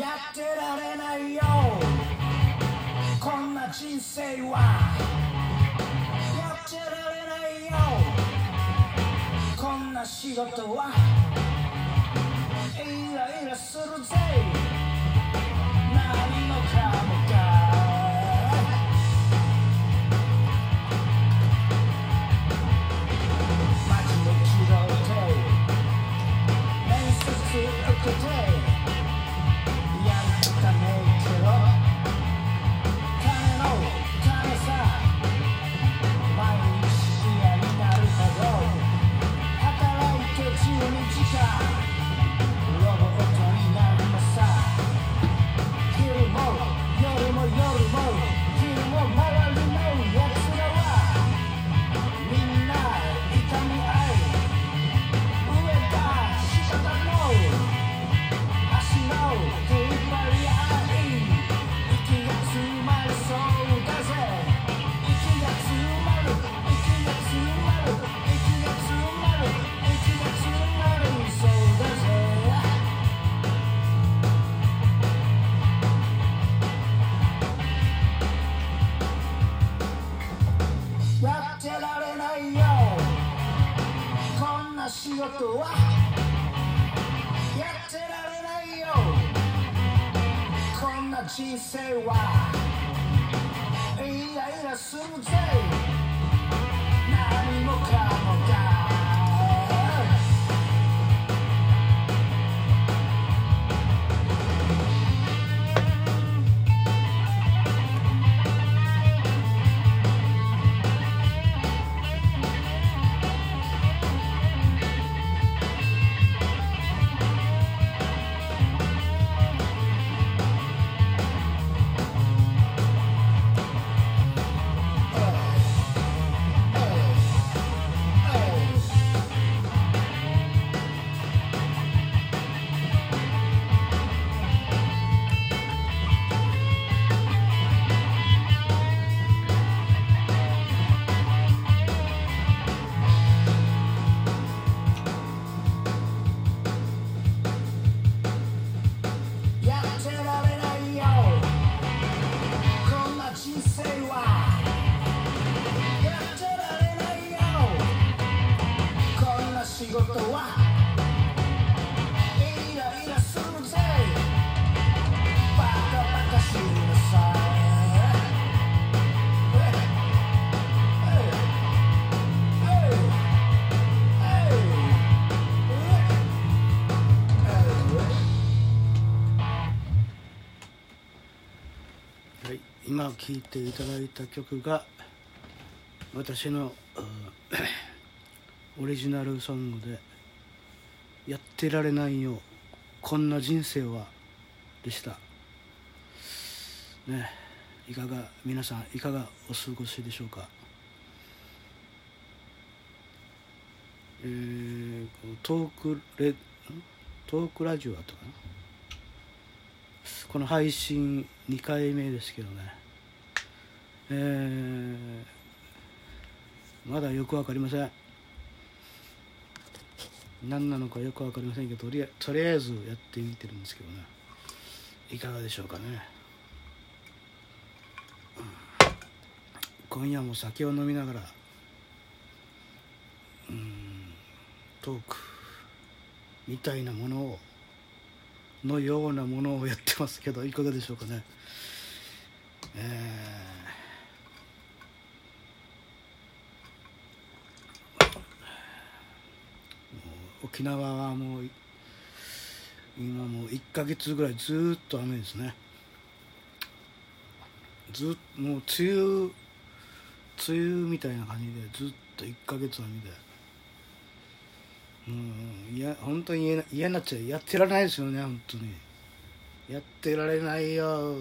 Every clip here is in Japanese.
やってられないよ。こんな人生は。やってられないよ。こんな仕事は。イライラするぜ。な仕事はやってられないよ。こんな人生はイライラするぜ。何もかもが今聴いていただいた曲が私のオリジナルソングで「やってられないよこんな人生は」でした。ねいかが皆さんいかがお過ごしでしょうか。えー、このトークレトークラジオだったかな？この配信2回目ですけどね。えー、まだよくわかりません。何なのかよくわかりませんけどとりあとりあえずやってみてるんですけどね。いかがでしょうかね、今夜も酒を飲みながらうんトークみたいなものをのようなものをやってますけどいかがでしょうかね。えー沖縄はもう今もう1ヶ月ぐらいずっと雨ですね。ずもう梅雨梅雨みたいな感じでずっと1ヶ月雨でうんいや本当に嫌な嫌になっちゃうやってられないですよね本当に。やってられないよ。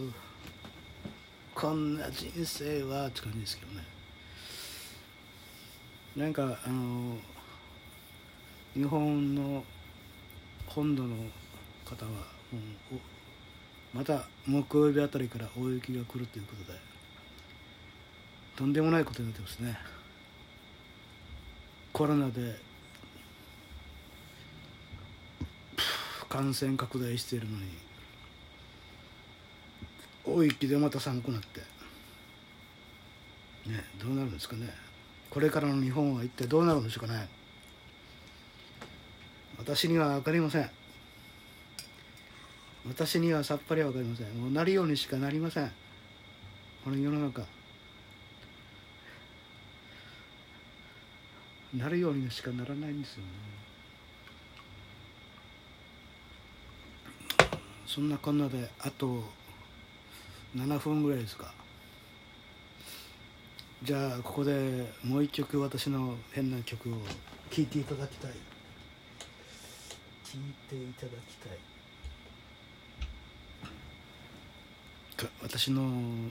こんな人生はって感じですけどね。なんかあの日本の本土の方はもうまた木曜日あたりから大雪が来るということでとんでもないことになってますね。コロナで感染拡大しているのに大雪でまた寒くなってねどうなるんですかね。これからの日本は一体どうなるんでしょうかね。私には分かりません。私にはさっぱり分かりません。もうなるようにしかなりません。この世の中。なるようにしかならないんですよね。そんなこんなであと7分ぐらいですか。じゃあここでもう一曲私の変な曲を聴いていただきたい。聞いていただきたい。私の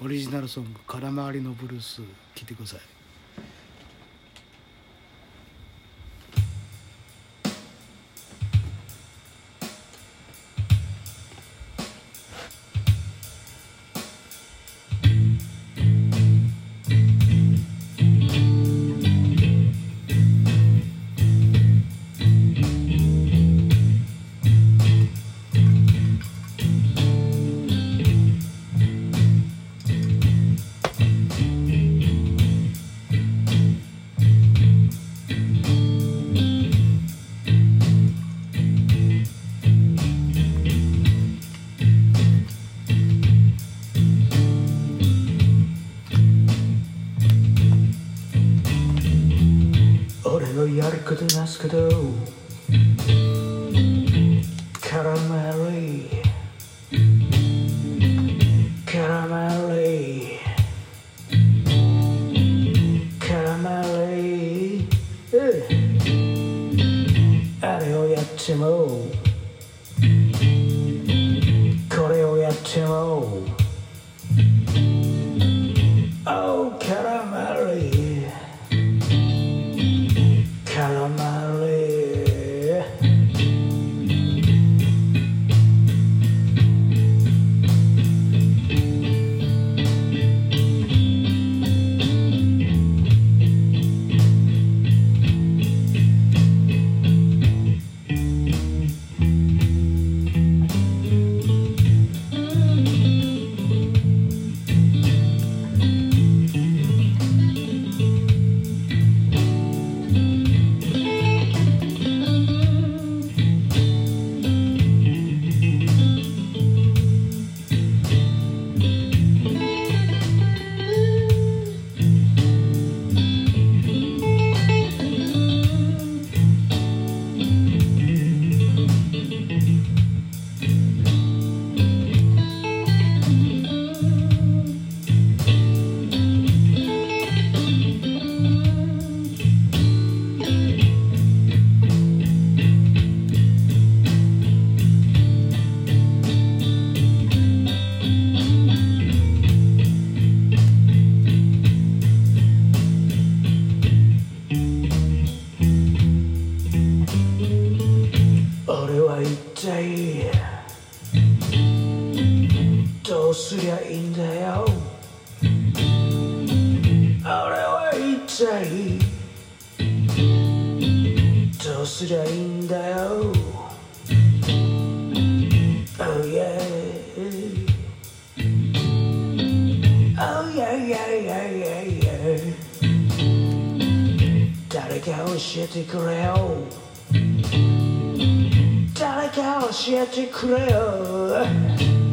オリジナルソング「空回りのブルース」聴いてください。俺のやることなすことカラメリーカラメリーカラメリーあれをやってもこれをやってもどうすりゃいいんだよ。俺は一体どうすりゃいいんだよ。Oh yeah. Oh yeah yeah yeah yeah yeah. 誰か教えてくれよ。誰か教えてくれよ。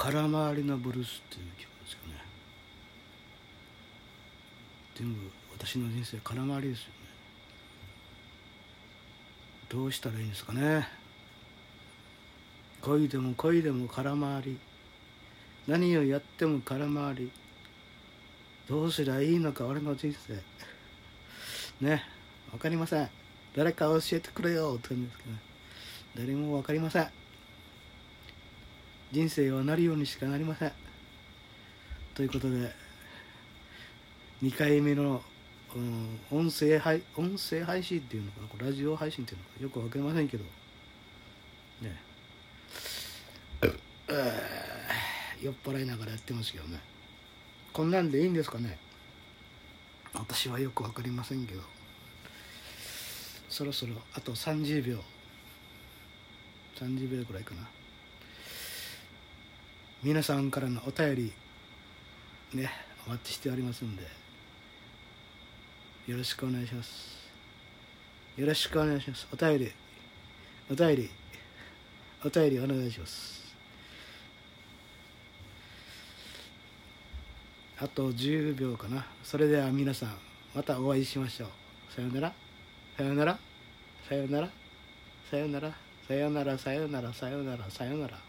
空回りのブルースっていう曲ですよね。全部私の人生空回りですよね。どうしたらいいんですかね。恋でも恋でも空回り。何をやっても空回り。どうすりゃいいのか俺の人生。ね分かりません。誰か教えてくれよって言うんですけど、ね、誰も分かりません。人生はなるようにしかなりません。ということで2回目の、うん、音声配音声配信っていうのかな？ラジオ配信っていうのかよく分かりませんけど。ね。酔っ払いながらやってますけどね。こんなんでいいんですかね？私はよく分かりませんけど。そろそろあと30秒。30秒くらいかな。皆さんからのお便りねお待ちしておりますんでよろしくお願いします。よろしくお願いします。お便りお便りお便りお願いします。あと10秒かな。それでは皆さんまたお会いしましょう。さよなら。さよなら。さよなら。さよなら。さよなら。さよなら。さよなら。さよなら。